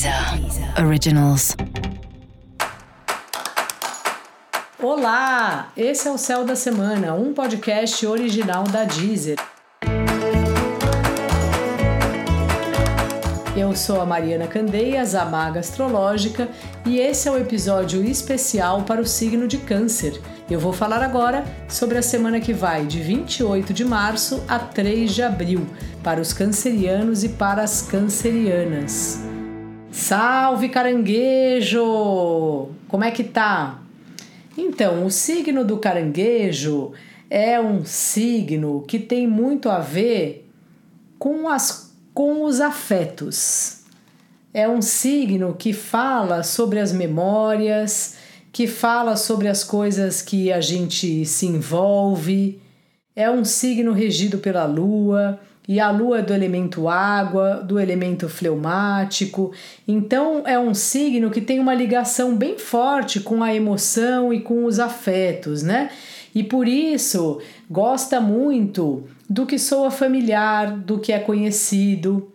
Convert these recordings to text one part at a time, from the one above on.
Deezer Originals. Olá, esse é o Céu da Semana, um podcast original da Deezer. Eu sou a Mariana Candeias, a maga astrológica, e esse é o um episódio especial para o signo de Câncer. Eu vou falar agora sobre a semana que vai de 28 de março a 3 de abril, para os cancerianos e para as cancerianas. Salve caranguejo! Como é que tá? Então, o signo do caranguejo é um signo que tem muito a ver com, as, com os afetos. É um signo que fala sobre as memórias, que fala sobre as coisas que a gente se envolve. É um signo regido pela lua e a lua é do elemento água, do elemento fleumático. Então é um signo que tem uma ligação bem forte com a emoção e com os afetos, né? E por isso gosta muito do que soa familiar, do que é conhecido.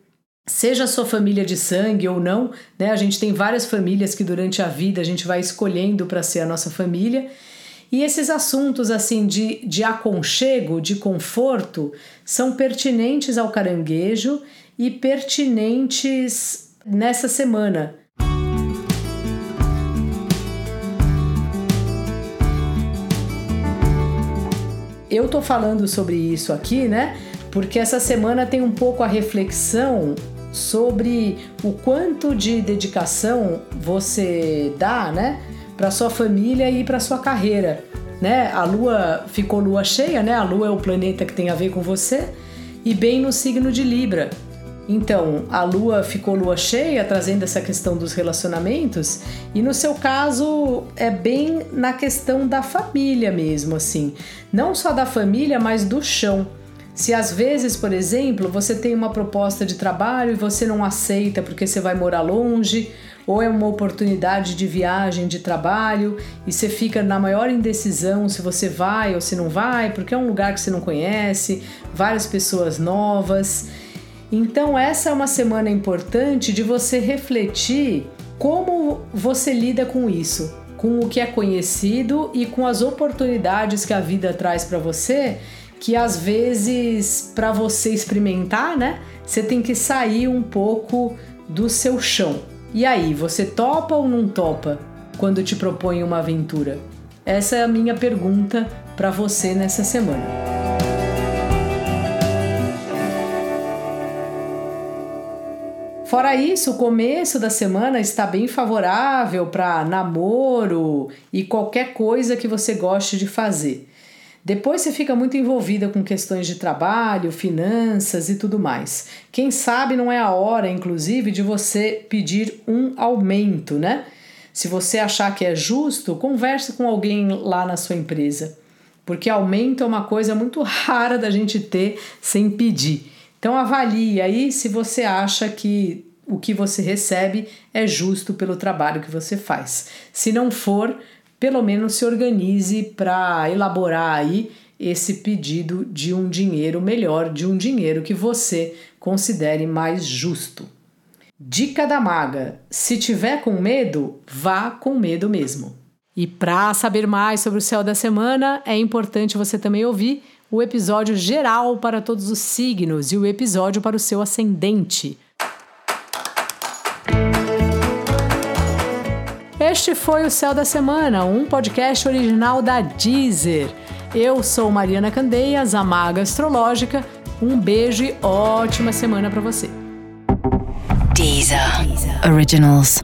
Seja sua família de sangue ou não, né? A gente tem várias famílias que durante a vida a gente vai escolhendo para ser a nossa família. E esses assuntos assim de, de aconchego, de conforto, são pertinentes ao caranguejo e pertinentes nessa semana. Eu tô falando sobre isso aqui, né? Porque essa semana tem um pouco a reflexão sobre o quanto de dedicação você dá, né? Para sua família e para sua carreira, né? A lua ficou lua cheia, né? A lua é o planeta que tem a ver com você e bem no signo de Libra. Então, a lua ficou lua cheia, trazendo essa questão dos relacionamentos, e no seu caso é bem na questão da família mesmo, assim. Não só da família, mas do chão. Se às vezes, por exemplo, você tem uma proposta de trabalho e você não aceita porque você vai morar longe, ou é uma oportunidade de viagem, de trabalho, e você fica na maior indecisão se você vai ou se não vai, porque é um lugar que você não conhece, várias pessoas novas. Então, essa é uma semana importante de você refletir como você lida com isso, com o que é conhecido e com as oportunidades que a vida traz para você, que às vezes para você experimentar, né, você tem que sair um pouco do seu chão. E aí, você topa ou não topa quando te propõe uma aventura? Essa é a minha pergunta para você nessa semana. Fora isso, o começo da semana está bem favorável para namoro e qualquer coisa que você goste de fazer. Depois você fica muito envolvida com questões de trabalho, finanças e tudo mais. Quem sabe não é a hora, inclusive, de você pedir um aumento, né? Se você achar que é justo, converse com alguém lá na sua empresa, porque aumento é uma coisa muito rara da gente ter sem pedir. Então avalie aí se você acha que o que você recebe é justo pelo trabalho que você faz. Se não for, pelo menos se organize para elaborar aí esse pedido de um dinheiro melhor, de um dinheiro que você considere mais justo. Dica da maga: se tiver com medo, vá com medo mesmo. E para saber mais sobre o céu da semana, é importante você também ouvir o episódio geral para todos os signos e o episódio para o seu ascendente. Este foi o Céu da Semana, um podcast original da Deezer. Eu sou Mariana Candeias, a maga astrológica. Um beijo e ótima semana para você. Deezer. Deezer. Originals.